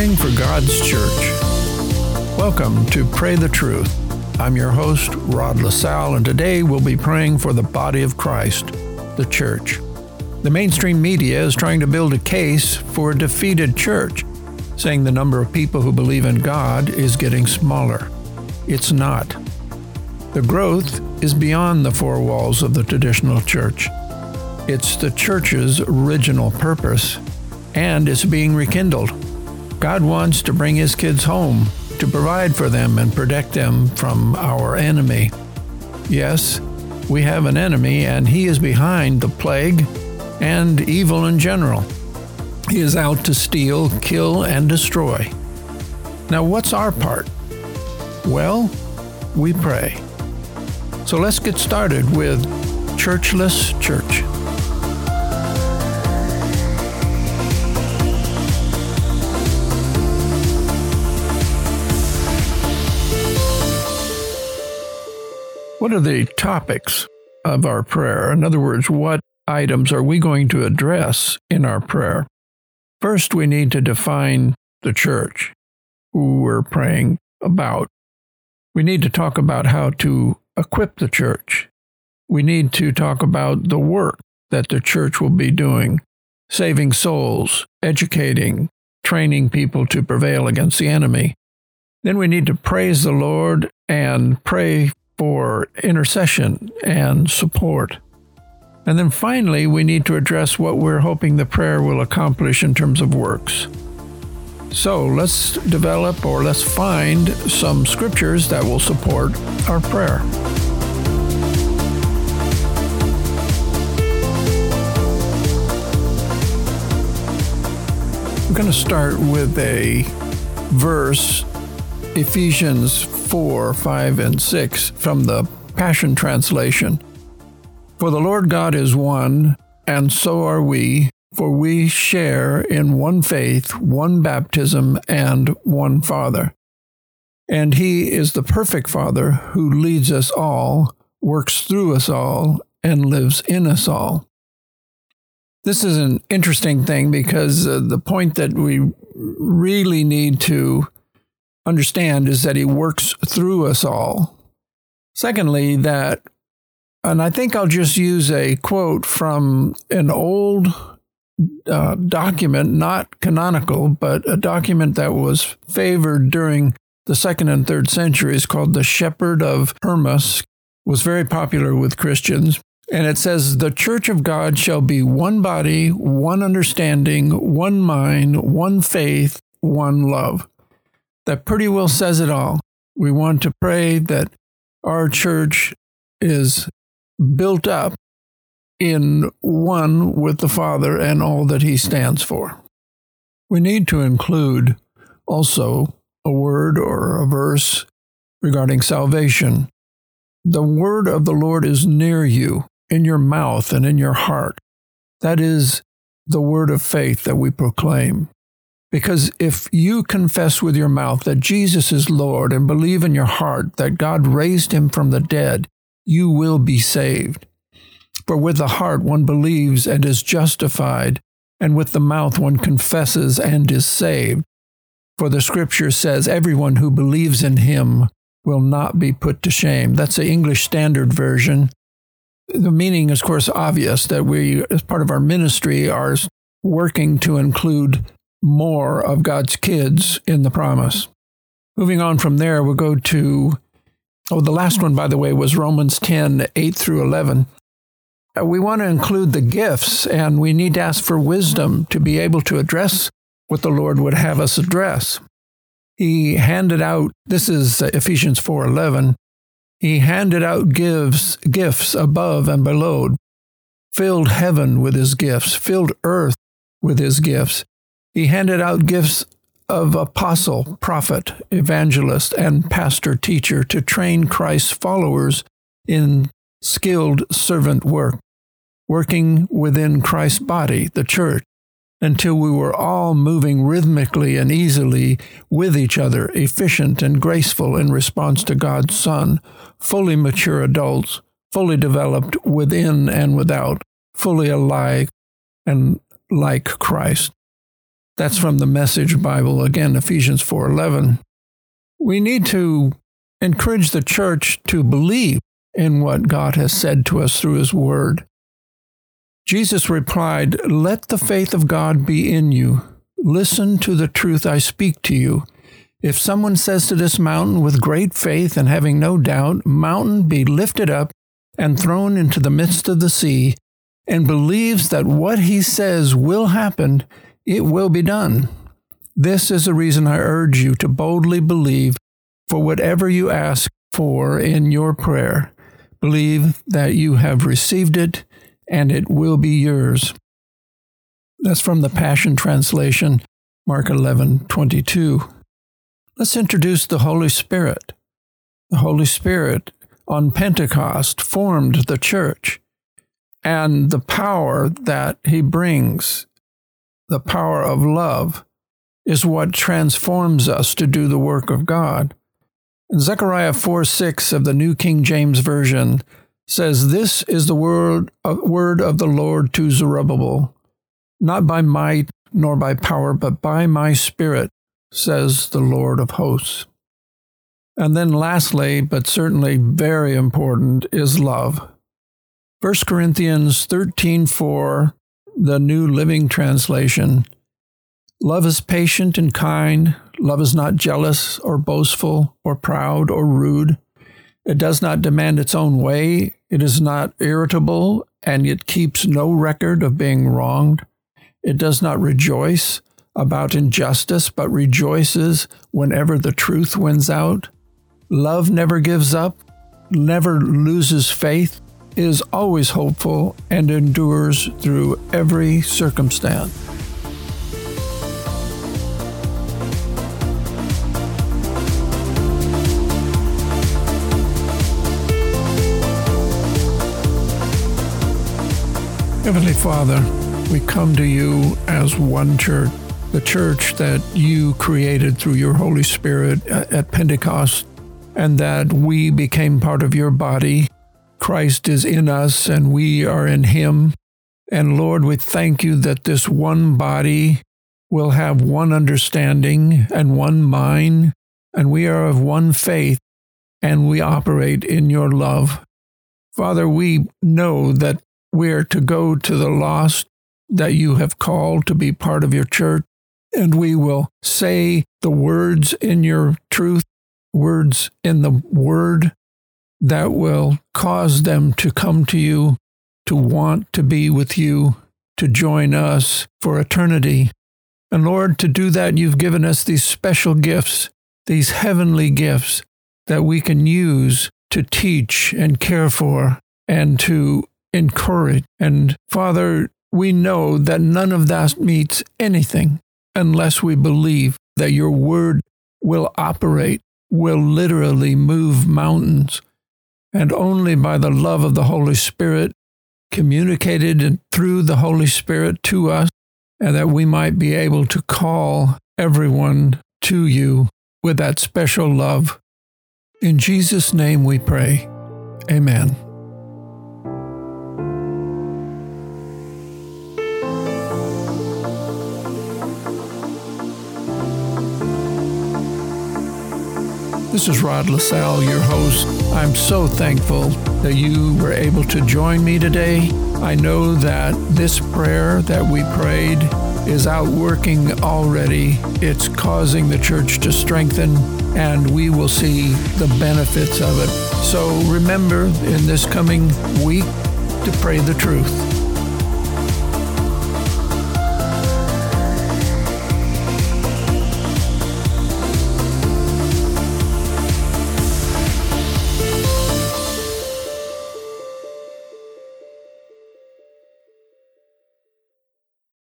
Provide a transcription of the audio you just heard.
praying for God's church. Welcome to Pray the Truth. I'm your host, Rod LaSalle, and today we'll be praying for the body of Christ, the church. The mainstream media is trying to build a case for a defeated church, saying the number of people who believe in God is getting smaller. It's not. The growth is beyond the four walls of the traditional church. It's the church's original purpose, and it's being rekindled. God wants to bring his kids home to provide for them and protect them from our enemy. Yes, we have an enemy, and he is behind the plague and evil in general. He is out to steal, kill, and destroy. Now, what's our part? Well, we pray. So let's get started with Churchless Church. What are the topics of our prayer? In other words, what items are we going to address in our prayer? First, we need to define the church, who we're praying about. We need to talk about how to equip the church. We need to talk about the work that the church will be doing, saving souls, educating, training people to prevail against the enemy. Then we need to praise the Lord and pray for intercession and support. And then finally, we need to address what we're hoping the prayer will accomplish in terms of works. So let's develop or let's find some scriptures that will support our prayer. We're going to start with a verse Ephesians 4, 5, and 6 from the Passion Translation. For the Lord God is one, and so are we, for we share in one faith, one baptism, and one Father. And He is the perfect Father who leads us all, works through us all, and lives in us all. This is an interesting thing because uh, the point that we really need to understand is that he works through us all. Secondly, that, and I think I'll just use a quote from an old uh, document, not canonical, but a document that was favored during the second and third centuries called the Shepherd of Hermas, was very popular with Christians. And it says, The church of God shall be one body, one understanding, one mind, one faith, one love that pretty well says it all. We want to pray that our church is built up in one with the Father and all that He stands for. We need to include also a word or a verse regarding salvation. The word of the Lord is near you, in your mouth and in your heart. That is the word of faith that we proclaim. Because if you confess with your mouth that Jesus is Lord and believe in your heart that God raised him from the dead, you will be saved. For with the heart one believes and is justified, and with the mouth one confesses and is saved. For the scripture says, Everyone who believes in him will not be put to shame. That's the English Standard Version. The meaning is, of course, obvious that we, as part of our ministry, are working to include more of God's kids in the promise. Moving on from there, we'll go to, oh, the last one, by the way, was Romans 10 8 through 11. Uh, we want to include the gifts, and we need to ask for wisdom to be able to address what the Lord would have us address. He handed out, this is Ephesians 4:11. He handed out gifts, gifts above and below, filled heaven with his gifts, filled earth with his gifts. He handed out gifts of apostle, prophet, evangelist, and pastor teacher to train Christ's followers in skilled servant work, working within Christ's body, the church, until we were all moving rhythmically and easily with each other, efficient and graceful in response to God's Son, fully mature adults, fully developed within and without, fully alive and like Christ. That's from the Message Bible, again, Ephesians 4:11. We need to encourage the church to believe in what God has said to us through his word. Jesus replied, Let the faith of God be in you. Listen to the truth I speak to you. If someone says to this mountain with great faith and having no doubt, Mountain, be lifted up and thrown into the midst of the sea, and believes that what he says will happen, it will be done. This is the reason I urge you to boldly believe for whatever you ask for in your prayer. Believe that you have received it and it will be yours. That's from the Passion Translation, Mark 11 22. Let's introduce the Holy Spirit. The Holy Spirit on Pentecost formed the church, and the power that he brings, the power of love, is what transforms us to do the work of God. Zechariah 4 6 of the New King James Version says, This is the word, uh, word of the Lord to Zerubbabel, not by might nor by power, but by my spirit, says the Lord of hosts. And then, lastly, but certainly very important, is love. 1 Corinthians 13 4, the New Living Translation. Love is patient and kind. Love is not jealous or boastful or proud or rude. It does not demand its own way. It is not irritable, and it keeps no record of being wronged. It does not rejoice about injustice, but rejoices whenever the truth wins out. Love never gives up, never loses faith, is always hopeful, and endures through every circumstance. Heavenly Father, we come to you as one church the church that you created through your Holy Spirit uh, at Pentecost, and that we became part of your body. Christ is in us, and we are in him. And Lord, we thank you that this one body will have one understanding and one mind, and we are of one faith, and we operate in your love. Father, we know that we're to go to the lost that you have called to be part of your church and we will say the words in your truth, words in the word that will cause them to come to you, to want to be with you, to join us for eternity. And Lord, to do that, you've given us these special gifts, these heavenly gifts that we can use to teach and care for and to encourage. And Father, we know that none of that meets anything unless we believe that your word will operate, will literally move mountains. And only by the love of the Holy Spirit, communicated through the Holy Spirit to us, and that we might be able to call everyone to you with that special love. In Jesus' name we pray. Amen. This is Rod LaSalle, your host. I'm so thankful that you were able to join me today. I know that this prayer that we prayed is outworking already. It's causing the church to strengthen, and we will see the benefits of it. So remember in this coming week to pray the truth.